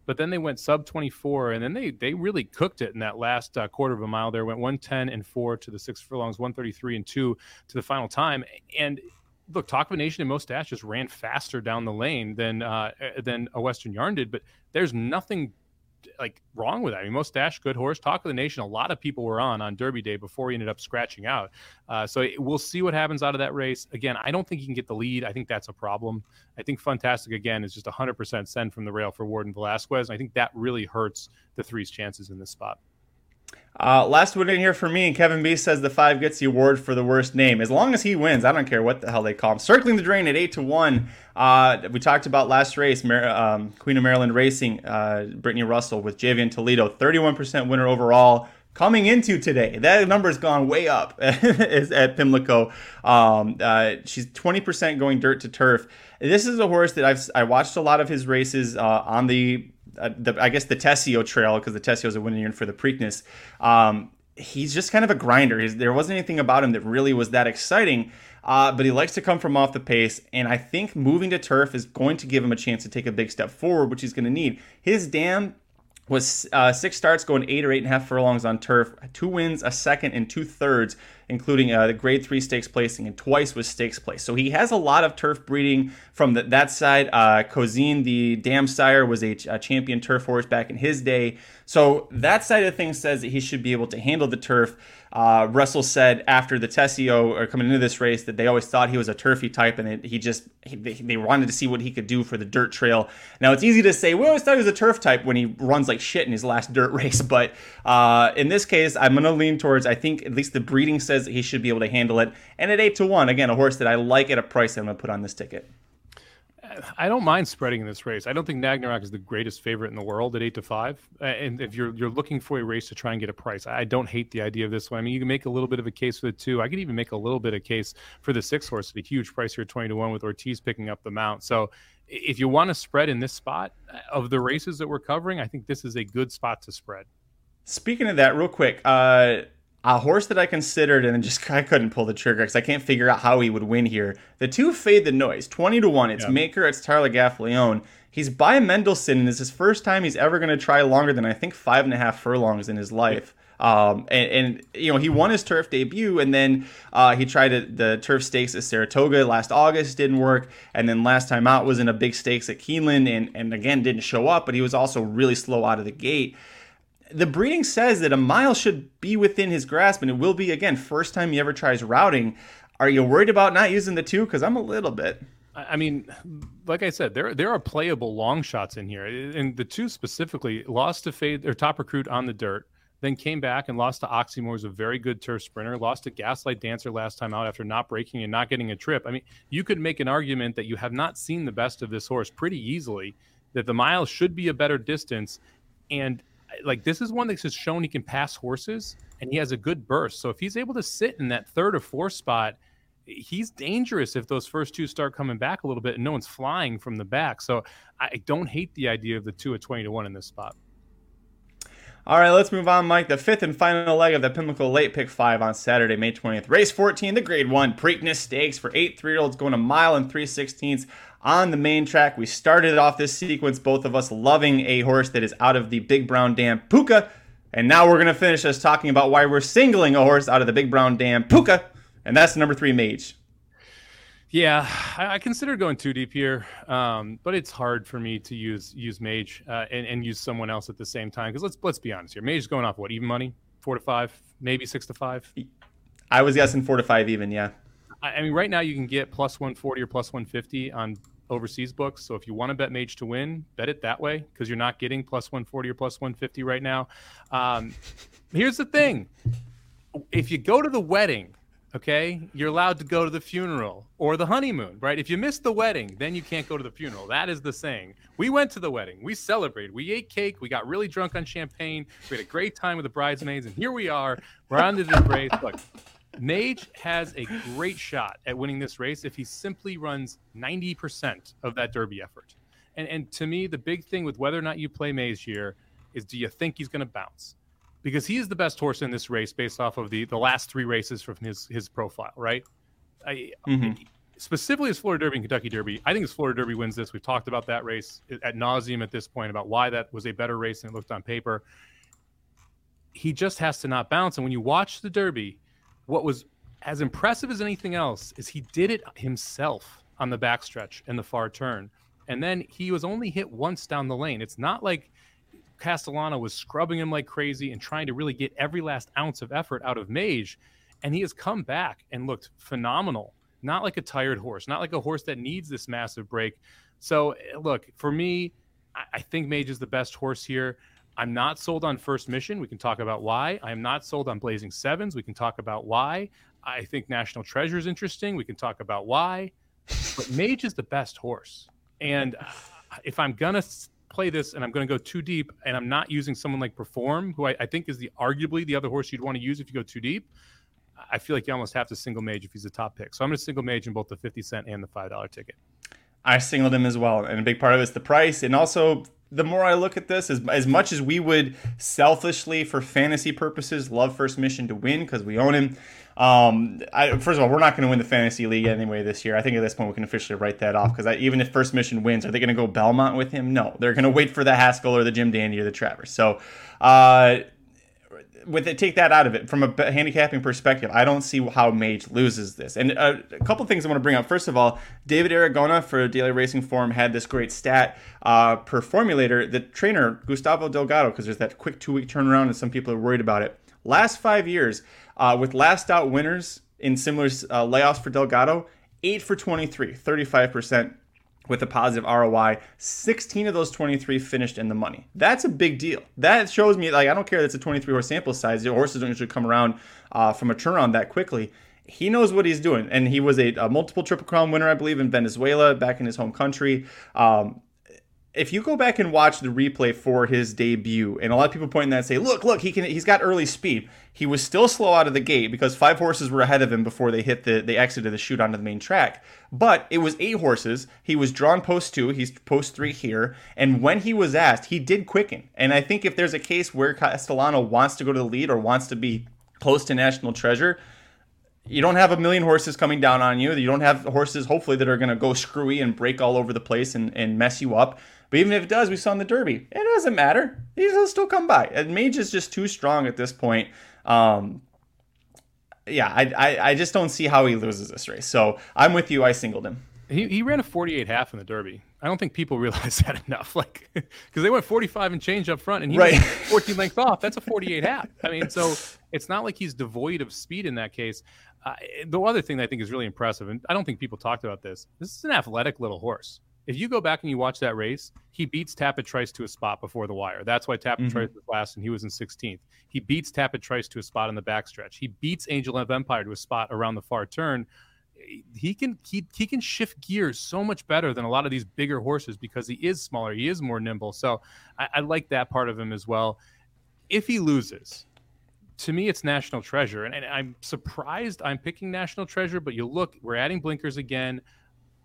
but then they went sub 24 and then they they really cooked it in that last uh, quarter of a mile there. Went 110 and 4 to the six furlongs 133 and 2 to the final time. And look talk of a nation and Mostache just ran faster down the lane than uh, than a western yarn did but there's nothing like wrong with that. I mean, Mostache, good horse. Talk of the nation. A lot of people were on on Derby Day before he ended up scratching out. Uh, so we'll see what happens out of that race. Again, I don't think he can get the lead. I think that's a problem. I think Fantastic again is just 100% send from the rail for Warden Velasquez. I think that really hurts the three's chances in this spot. Uh, last one in here for me, and Kevin B says the five gets the award for the worst name. As long as he wins, I don't care what the hell they call him. Circling the drain at eight to one. Uh, we talked about last race, Mar- um, Queen of Maryland Racing, uh, Brittany Russell with Jevian Toledo, 31% winner overall. Coming into today, that number's gone way up at Pimlico. Um, uh, she's 20% going dirt to turf. This is a horse that I've I watched a lot of his races uh, on the uh, the, I guess the Tesio trail because the Tesio is a winning year for the Preakness. Um, he's just kind of a grinder. He's, there wasn't anything about him that really was that exciting. Uh, but he likes to come from off the pace, and I think moving to turf is going to give him a chance to take a big step forward, which he's going to need. His dam was uh, six starts going eight or eight and a half furlongs on turf, two wins, a second, and two thirds, including uh, the grade three stakes placing and twice was stakes place. So he has a lot of turf breeding from the, that side. Uh, Cozzene, the dam sire, was a, a, champion turf horse back in his day. So that side of things says that he should be able to handle the turf. Uh, Russell said after the Tesio or coming into this race that they always thought he was a turfy type and he just he, they wanted to see what he could do for the dirt trail. Now it's easy to say we always thought he was a turf type when he runs like shit in his last dirt race, but uh, in this case I'm to lean towards I think at least the breeding says he should be able to handle it. And at eight to one, again a horse that I like at a price I'm to put on this ticket. I don't mind spreading in this race. I don't think Nagnarok is the greatest favorite in the world at eight to five. And if you're you're looking for a race to try and get a price, I don't hate the idea of this one. I mean, you can make a little bit of a case for the two. I could even make a little bit of case for the six horse at a huge price here, twenty to one, with Ortiz picking up the mount. So if you want to spread in this spot uh, of the races that we're covering, I think this is a good spot to spread. Speaking of that, real quick, uh, a horse that I considered and just I couldn't pull the trigger because I can't figure out how he would win here. The two fade the noise, twenty to one. It's yeah. Maker, it's Tyler Gaffalione. He's by Mendelssohn, and it's his first time he's ever going to try longer than I think five and a half furlongs in his life. Um, and, and, you know he won his turf debut, and then uh, he tried a, the turf stakes at Saratoga last August, didn't work, and then last time out was in a big stakes at Keeneland, and and again didn't show up, but he was also really slow out of the gate the breeding says that a mile should be within his grasp, and it will be again first time he ever tries routing. Are you worried about not using the two? Because I'm a little bit. I mean, like I said, there there are playable long shots in here, and the two specifically lost to fade or top recruit on the dirt. then came back and lost to Oxymore, a very good turf sprinter, lost to Gaslight Dancer last time out after not breaking and not getting a trip. I mean, you could make an argument that you have not seen the best of this horse pretty easily, that the mile should be a better distance. And like this is one that's just shown he can pass horses and he has a good burst. So if he's able to sit in that third or fourth spot, he's dangerous if those first two start coming back a little bit and no one's flying from the back. So I don't hate the idea of the two at 20 to 1 in this spot. All right, let's move on, Mike. The fifth and final leg of the Pimlico Late Pick 5 on Saturday, May 20th. Race 14, the Grade 1 Preakness Stakes for eight three year olds going a mile and 3 16ths on the main track. We started off this sequence, both of us loving a horse that is out of the Big Brown Dam Puca. And now we're going to finish us talking about why we're singling a horse out of the Big Brown Dam Puca. And that's number three, Mage. Yeah, I, I consider going too deep here, um, but it's hard for me to use use Mage uh, and, and use someone else at the same time. Because let's let's be honest here, Mage is going off what even money, four to five, maybe six to five. I was guessing four to five even. Yeah. I, mean, right now you can get plus one forty or plus one fifty on overseas books. So if you want to bet Mage to win, bet it that way because you're not getting plus one forty or plus one fifty right now. Um, here's the thing: if you go to the wedding okay you're allowed to go to the funeral or the honeymoon right? If you miss the wedding then you can't go to the funeral. That is the saying. We went to the wedding. We celebrated. We ate cake. We got really drunk on champagne. We had a great time with the bridesmaids and here we are. We're on the race look mage has a great shot at winning this race if he simply runs 90% of that derby effort and, and to me the big thing with whether or not you play mage here is do you think he's going to bounce because he is the best horse in this race based off of the the last three races from his his profile, right? I, mm-hmm. Specifically, as Florida Derby and Kentucky Derby, I think as Florida Derby wins this. We've talked about that race at nauseum at this point about why that was a better race than it looked on paper. He just has to not bounce. And when you watch the Derby, what was as impressive as anything else is he did it himself on the backstretch and the far turn. And then he was only hit once down the lane. It's not like Castellano was scrubbing him like crazy and trying to really get every last ounce of effort out of Mage. And he has come back and looked phenomenal. Not like a tired horse, not like a horse that needs this massive break. So, eh, look, for me, I think Mage is the best horse here. I'm not sold on First Mission. We can talk about why. I am not sold on Blazing Sevens. We can talk about why. I think National Treasure is interesting. We can talk about why. But Mage is the best horse. And if I'm going to play this and I'm going to go too deep and I'm not using someone like Perform, who I, I think is the arguably the other horse you'd want to use if you go too deep, I feel like you almost have to single mage if he's a top pick. So I'm going to single mage in both the 50 cent and the $5 ticket. I singled him as well. And a big part of it's the price. And also, the more I look at this, as, as much as we would selfishly, for fantasy purposes, love First Mission to win because we own him, um, I, first of all, we're not going to win the fantasy league anyway this year. I think at this point we can officially write that off because even if First Mission wins, are they going to go Belmont with him? No, they're going to wait for the Haskell or the Jim Dandy or the Travers. So, uh, with it, take that out of it from a handicapping perspective. I don't see how Mage loses this. And uh, a couple things I want to bring up. First of all, David Aragona for Daily Racing Form had this great stat uh, per formulator. The trainer Gustavo Delgado, because there's that quick two week turnaround, and some people are worried about it. Last five years, uh, with last out winners in similar uh, layoffs for Delgado, 8 for 23, 35% with a positive ROI. 16 of those 23 finished in the money. That's a big deal. That shows me, like, I don't care that's a 23 horse sample size. The horses don't usually come around uh, from a turnaround that quickly. He knows what he's doing, and he was a, a, multiple Triple Crown winner, I believe, in Venezuela, back in his home country. Um, if you go back and watch the replay for his debut, and a lot of people point in that and say, "Look, look, he can, he's got early speed." He was still slow out of the gate because five horses were ahead of him before they hit the they exited the chute onto the main track. But it was eight horses. He was drawn post two. He's post three here, and when he was asked, he did quicken. And I think if there's a case where Castellano wants to go to the lead or wants to be close to National Treasure, you don't have a million horses coming down on you. You don't have horses, hopefully, that are going to go screwy and break all over the place and, and mess you up. But even if it does, we saw in the Derby, it doesn't matter. He'll still come by. And Mage is just too strong at this point. Um, yeah, I, I, I just don't see how he loses this race. So I'm with you. I singled him. He, he ran a 48 half in the Derby. I don't think people realize that enough. Like, because they went 45 and change up front, and he right. 14 lengths off. That's a 48 half. I mean, so it's not like he's devoid of speed in that case. Uh, the other thing that I think is really impressive, and I don't think people talked about this. This is an athletic little horse If you go back and you watch that race, he beats Tapit Trice to a spot before the wire. That's why Tapit mm-hmm. Trice was last and he was in 16th. He beats Tapit Trice to a spot in the backstretch. He beats Angel of Empire to a spot around the far turn. He can he, he can shift gears so much better than a lot of these bigger horses because he is smaller. He is more nimble. So I, I like that part of him as well. If he loses, to me, it's National Treasure. And, and, I'm surprised I'm picking National Treasure, but you look, we're adding blinkers again.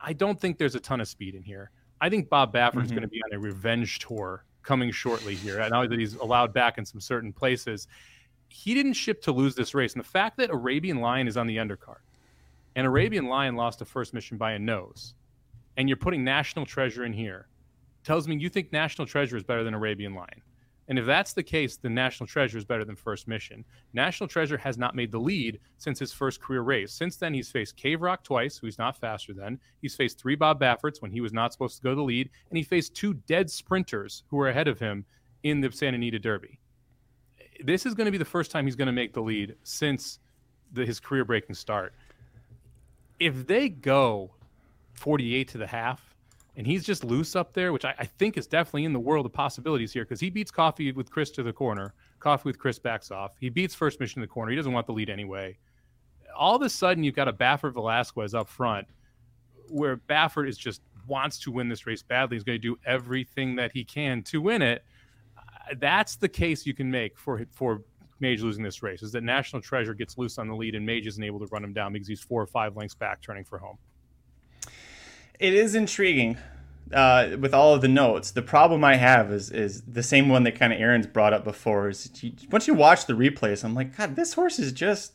I don't think there's a ton of speed in here. I think Bob Baffert mm-hmm. is going to be on a revenge tour coming shortly here. I know that he's allowed back in some certain places. He didn't ship to lose this race. And the fact that Arabian Lion is on the undercard and Arabian Lion lost a first mission by a nose, and you're putting National Treasure in here tells me you think National Treasure is better than Arabian Lion. And if that's the case, then National Treasure is better than First Mission. National Treasure has not made the lead since his first career race. Since then, he's faced Cave Rock twice, who's not faster than. He's faced three Bob Bafferts when he was not supposed to go the lead. And he faced two dead sprinters who were ahead of him in the Santa Anita Derby. This is going to be the first time he's going to make the lead since the, his career breaking start. If they go 48 to the half, and he's just loose up there, which I, I, think is definitely in the world of possibilities here because he beats Coffee with Chris to the corner. Coffee with Chris backs off. He beats First Mission to the corner. He doesn't want the lead anyway. All of a sudden, you've got a Baffert Velazquez up front where Baffert is just wants to win this race badly. He's going to do everything that he can to win it. Uh, that's the case you can make for for Mage losing this race is that National Treasure gets loose on the lead and Mage isn't able to run him down because he's four or five lengths back turning for home it is intriguing uh, with all of the notes. The problem I have is is the same one that kind of Aaron's brought up before. Is you, once you watch the replays, I'm like, God, this horse is just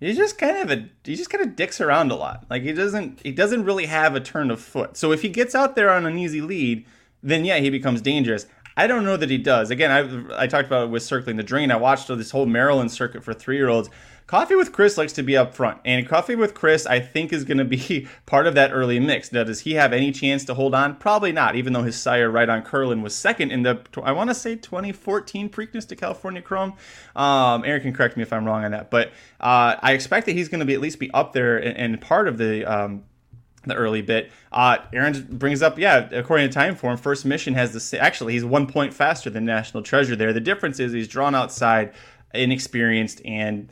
he's just kind of a he just kind of dicks around a lot. Like he doesn't he doesn't really have a turn of foot. So if he gets out there on an easy lead, then yeah, he becomes dangerous. I don't know that he does. Again, I I talked about it with circling the drain. I watched this whole Maryland circuit for three year olds. Coffee with Chris likes to be up front, and Coffee with Chris, I think, is going to be part of that early mix. Now, does he have any chance to hold on? Probably not, even though his sire, Ride on Curlin, was second in the, I want to say, 2014 Preakness to California Chrome. Um, Aaron can correct me if I'm wrong on that, but uh, I expect that he's going to be at least be up there and, and part of the. Um, the early bit. Uh, Aaron brings up, yeah, according to Timeform, First Mission has the actually he's one point faster than National Treasure there. The difference is he's drawn outside, inexperienced, and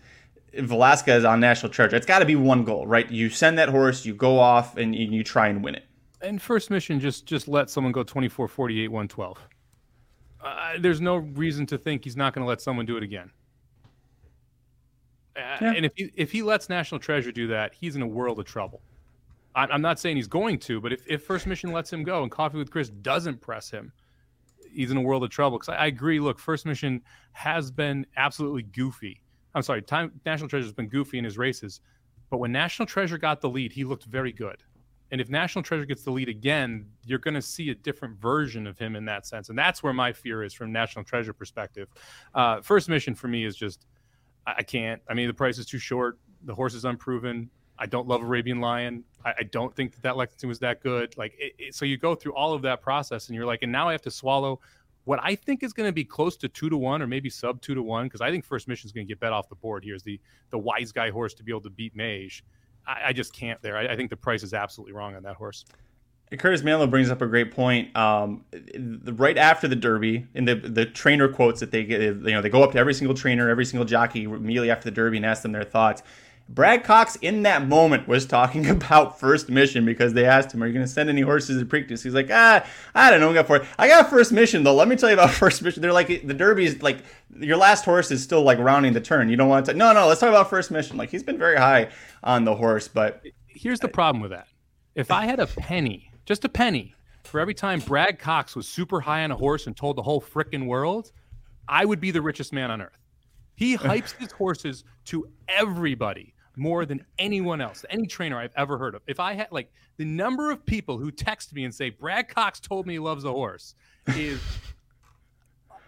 Velazquez on National Treasure. It's got to be one goal, right? You send that horse, you go off, and you try and win it. And first mission, just just let someone go 24, 48, 112. Uh, there's no reason to think he's not going to let someone do it again. Uh, yeah. And if he if he lets National Treasure do that, he's in a world of trouble. I, I'm not saying he's going to, but if, if First Mission lets him go and Coffee with Chris doesn't press him, he's in a world of trouble. Because I, I agree. Look, First Mission has been absolutely goofy I'm sorry, time, National Treasure's been goofy in his races, but when National Treasure got the lead, he looked very good. And if National Treasure gets the lead again, you're going to see a different version of him in that sense. And that's where my fear is from National Treasure perspective. Uh, first mission for me is just, I, can't. I mean, the price is too short. The horse is unproven. I don't love Arabian Lion. I, I don't think that that Lexington was that good. Like, it, it, so you go through all of that process and you're like, and now I have to swallow what I think is going to be close to two to one or maybe sub two to one, because I think First Mission is going to get bet off the board here is the the wise guy horse to be able to beat Mage. I, I just can't there. I, I, think the price is absolutely wrong on that horse. Curtis Manlow brings up a great point. Um, right after the Derby, in the the trainer quotes that they get, you know, they go up to every single trainer, every single jockey immediately after the Derby and ask them their thoughts. Brad Cox in that moment was talking about first mission because they asked him, "Are you going to send any horses to Preakness?" He's like, "Ah, I don't know. I got for I got first mission though. Let me tell you about first mission. They're like the Derby's like your last horse is still like rounding the turn. You don't want to. No, no. Let's talk about first mission. Like he's been very high on the horse, but here's the problem with that. If I had a penny, just a penny, for every time Brad Cox was super high on a horse and told the whole frickin' world, I would be the richest man on earth. He hypes his horses to everybody more than anyone else, any trainer I've ever heard of. If I had like the number of people who text me and say Brad Cox told me he loves a horse is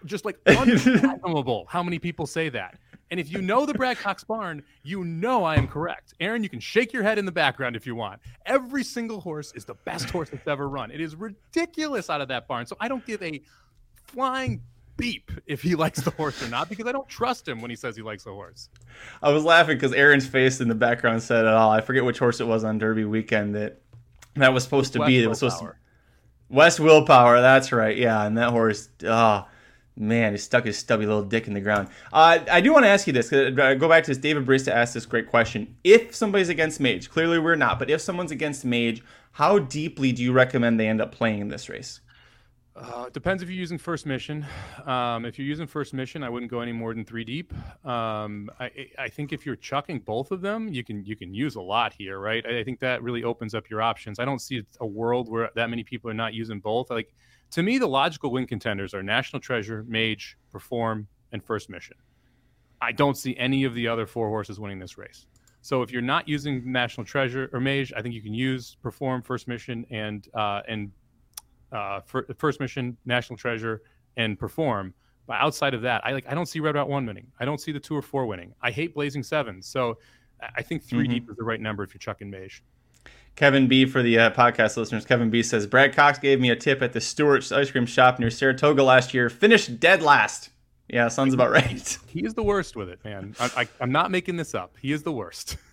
just like unfathomable how many people say that. And if you know the Brad Cox barn, you know I am correct. Aaron, you can shake your head in the background if you want. Every single horse is the best horse that's ever run. It is ridiculous out of that barn. So I don't give a flying beep if he likes the horse or not because I don't trust him when he says he likes the horse. I was laughing because Aaron's face in the background said it all. I forget which horse it was on Derby weekend that that was supposed to be. It was supposed to. West Willpower, that's right. Yeah, and that horse, oh, man, he stuck his stubby little dick in the ground. Uh, I do want to ask you this. Uh, go back to this. David Brista asked this great question. If somebody's against Mage, clearly we're not, but if someone's against Mage, how deeply do you recommend they end up playing in this race? Uh, depends if you're using first mission. Um, if you're using first mission, I wouldn't go any more than three deep. Um, I, I, think if you're chucking both of them, you can you can use a lot here, right? I, I, think that really opens up your options. I don't see a world where that many people are not using both. Like to me, the logical win contenders are National Treasure, Mage, Perform, and First Mission. I don't see any of the other four horses winning this race. So if you're not using National Treasure or Mage, I think you can use Perform, First Mission, and uh, and uh, first mission, national treasure, and perform. But outside of that, I like I don't see Red Route One winning. I don't see the two or four winning. I hate Blazing Sevens. So I think 3 mm-hmm. deep is the right number if you're chucking Mage. Kevin B for the uh, podcast listeners. Kevin B says Brad Cox gave me a tip at the Stewart's ice cream shop near Saratoga last year. Finished dead last. Yeah, sounds about right. He is the worst with it, man. I, I, I'm not making this up. He is the worst.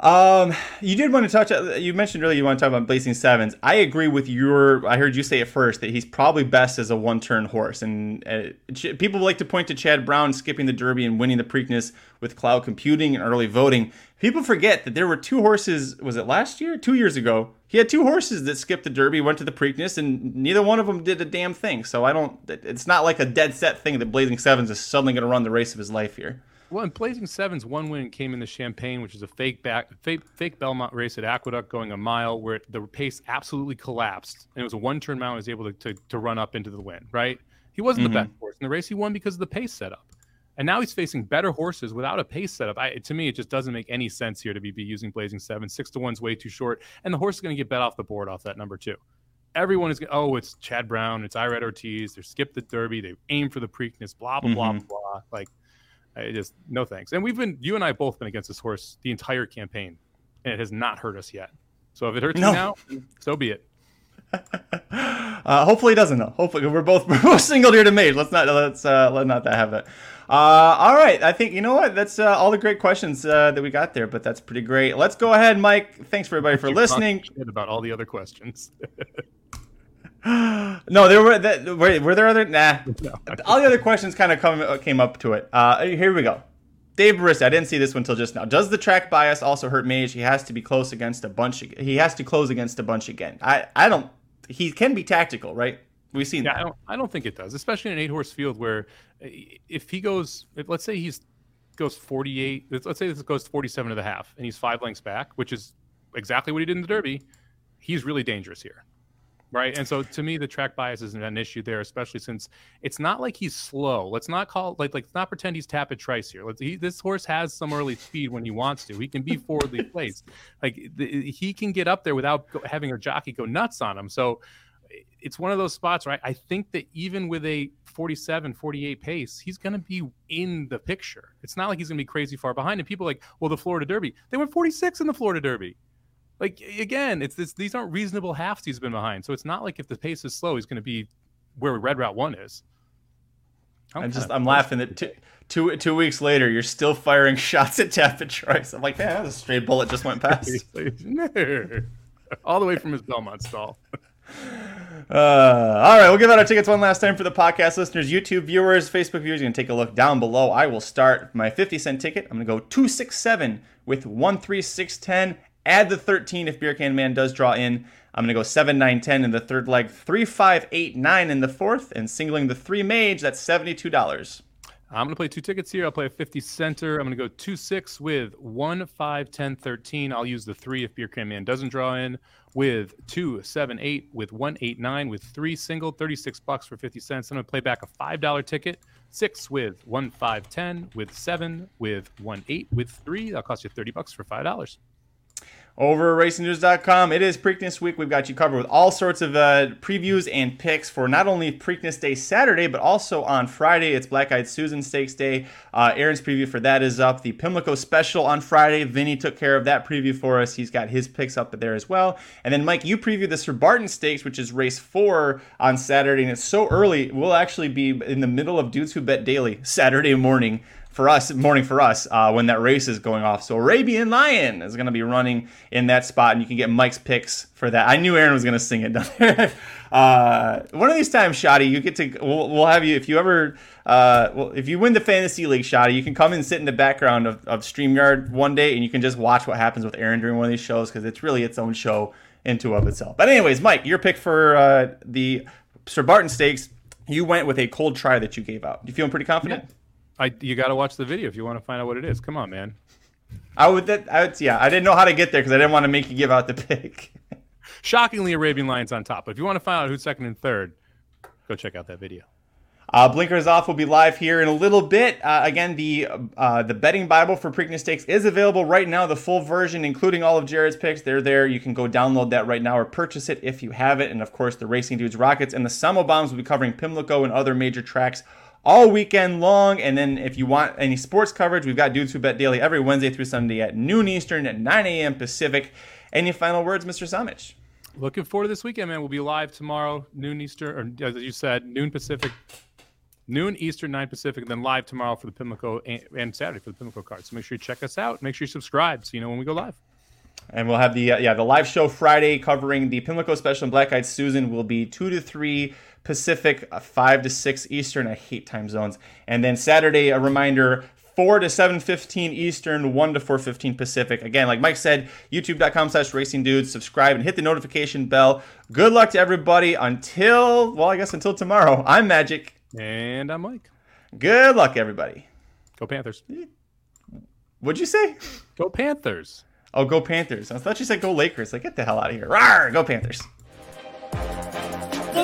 Um, you did want to touch. Uh, you mentioned earlier you want to talk about Blazing Sevens. I agree with your. I heard you say it first that he's probably best as a one-turn horse, and uh, people like to point to Chad Brown skipping the Derby and winning the Preakness with cloud computing and early voting. People forget that there were two horses. Was it last year? Two years ago? He had two horses that skipped the Derby, went to the Preakness, and neither one of them did a damn thing. So I don't. It's not like a dead set thing that Blazing Sevens is suddenly going to run the race of his life here. Well, and Blazing Sevens one win came in the Champagne, which is a fake back fake, fake Belmont race at Aqueduct going a mile where the pace absolutely collapsed. And it was a one turn mount was able to, to, to, run up into the win, right? He wasn't mm-hmm. the best horse in the race. He won because of the pace setup. And now he's facing better horses without a pace setup. I, to me, it just doesn't make any sense here to be, be using Blazing Seven. Six to one's way too short, and the horse is going to get bet off the board off that number two. Everyone is oh, it's Chad Brown, it's Irad Ortiz. They skip the Derby, they aim for the Preakness, blah blah mm-hmm. blah blah. Like I just no thanks. And we've been you and I both been against this horse the entire campaign, and it has not hurt us yet. So if it hurts no. now, so be it. uh, hopefully it doesn't though. Hopefully we're both we're both singled here to mate. Let's not let's uh, let not that have it. Uh, all right, I think you know what. That's uh, all the great questions uh, that we got there, but that's pretty great. Let's go ahead, Mike. Thanks for everybody for listening. About all the other questions. no, there were that. Were, were there other? Nah. No, All the other questions kind of come came up to it. Uh, here we go. Dave Barista, I didn't see this one until just now. Does the track bias also hurt Mage? He has to be close against a bunch. He has to close against a bunch again. I, I don't. He can be tactical, right? We've seen yeah, that. I don't, I don't think it does, especially in an eight horse field where if he goes, if, let's say he's goes 48, let's say this goes 47 and a half and he's five lengths back, which is exactly what he did in the Derby. He's really dangerous here right? And so to me, the track bias isn't an issue there, especially since it's not like he's slow. Let's not call like like let's not pretend he's Tapit Trice here. Let's he, this horse has some early speed when he wants to. He can be forwardly placed. Like the, he can get up there without go, having a jockey go nuts on him. So it's one of those spots, right? I think that even with a 47, 48 pace, he's going to be in the picture. It's not like he's going to be crazy far behind. And people like, well, the Florida Derby, they went 46 in the Florida Derby. Like again, it's this, these aren't reasonable halves he's been behind. So it's not like if the pace is slow, he's going to be where Red Route One is. I'm, I'm just I'm laughing that two, two two weeks later you're still firing shots at Tapit Trice. I'm like, was a straight bullet just went past. All the way from his Belmont stall. Uh, all right, we'll give out our tickets one last time for the podcast listeners, YouTube viewers, Facebook viewers. You can take a look down below. I will start my 50 cent ticket. I'm going to go 267 with 13610 Add the 13 if Beer Can Man does draw in. I'm going to go 7, 9, 10 in the third leg, 3, 5, 8, 9 in the fourth, and singling the three mage, that's $72. I'm going to play two tickets here. I'll play a 50 center. I'm going to go 2 6 with 1, 5, 10, 13. I'll use the 3 if Beer Can Man doesn't draw in. With 2, 7, 8, with 1, 8, 9, with 3 single, 36 bucks for 50 cents. I'm going to play back a $5 ticket. 6 with 1, 5, 10, with 7, with 1, 8, with 3. That'll cost you 30 bucks for $5 over at racingdudes.com. It is Preakness Week. We've got you covered with all sorts of uh, previews and picks for not only Preakness Day Saturday, but also on Friday. It's Black Eyed Susan Stakes Day. Uh, Aaron's preview for that is up. The Pimlico Special on Friday. Vinny took care of that preview for us. He's got his picks up there as well. And then, Mike, you previewed the Sir Barton Stakes, which is race four on Saturday. And it's so early, we'll actually be in the middle of Dudes Who Bet Daily Saturday morning for us, morning for us, uh, when that race is going off. So Arabian Lion is going to be running in that spot, and you can get Mike's picks for that. I knew Aaron was going to sing it down there. uh, one of these times, Shotty, you get to we'll, we'll have you if you ever uh, well if you win the fantasy league, Shotty, you can come and sit in the background of, of Streamyard one day, and you can just watch what happens with Aaron during one of these shows because it's really its own show into of itself. But anyways, Mike, your pick for uh, the Sir Barton Stakes, you went with a cold try that you gave out. You feeling pretty confident? Yeah. I you got to watch the video if you want to find out what it is. Come on, man. I would that I would yeah, I didn't know how to get there because I didn't want to make you give out the pick. Shockingly, Arabian Lions on top. But if you want to find out who's second and third, go check out that video. Uh, Blinkers off will be live here in a little bit. Uh, again, the uh, the betting Bible for Preakness Stakes is available right now. The full version, including all of Jared's picks, they're there. You can go download that right now or purchase it if you have it. And of course, the Racing Dudes Rockets and the Samo Bombs will be covering Pimlico and other major tracks all weekend long. And then if you want any sports coverage, we've got Dudes Who Bet Daily every Wednesday through Sunday at noon Eastern at 9 a.m. Pacific. Any final words, Mr. Samich? Looking forward to this weekend, man. We'll be live tomorrow, noon Eastern, or as you said, noon Pacific, noon Eastern, 9 Pacific, and then live tomorrow for the Pimlico and, and Saturday for the Pimlico card. So make sure you check us out. Make sure you subscribe so you know when we go live. And we'll have the uh, yeah the live show Friday covering the Pimlico special and Black Eyed Susan will be two to three Pacific, uh, five to six Eastern. I hate time zones. And then Saturday, a reminder. 4 to 7.15 Eastern, 1 to 4.15 Pacific. Again, like Mike said, youtube.com slash racing dudes. Subscribe and hit the notification bell. Good luck to everybody until, well, I guess until tomorrow. I'm Magic. And I'm Mike. Good luck, everybody. Go Panthers. What'd you say? Go Panthers. Oh, go Panthers. I thought you said go Lakers. Like, get the hell out of here. Rawr, go Panthers.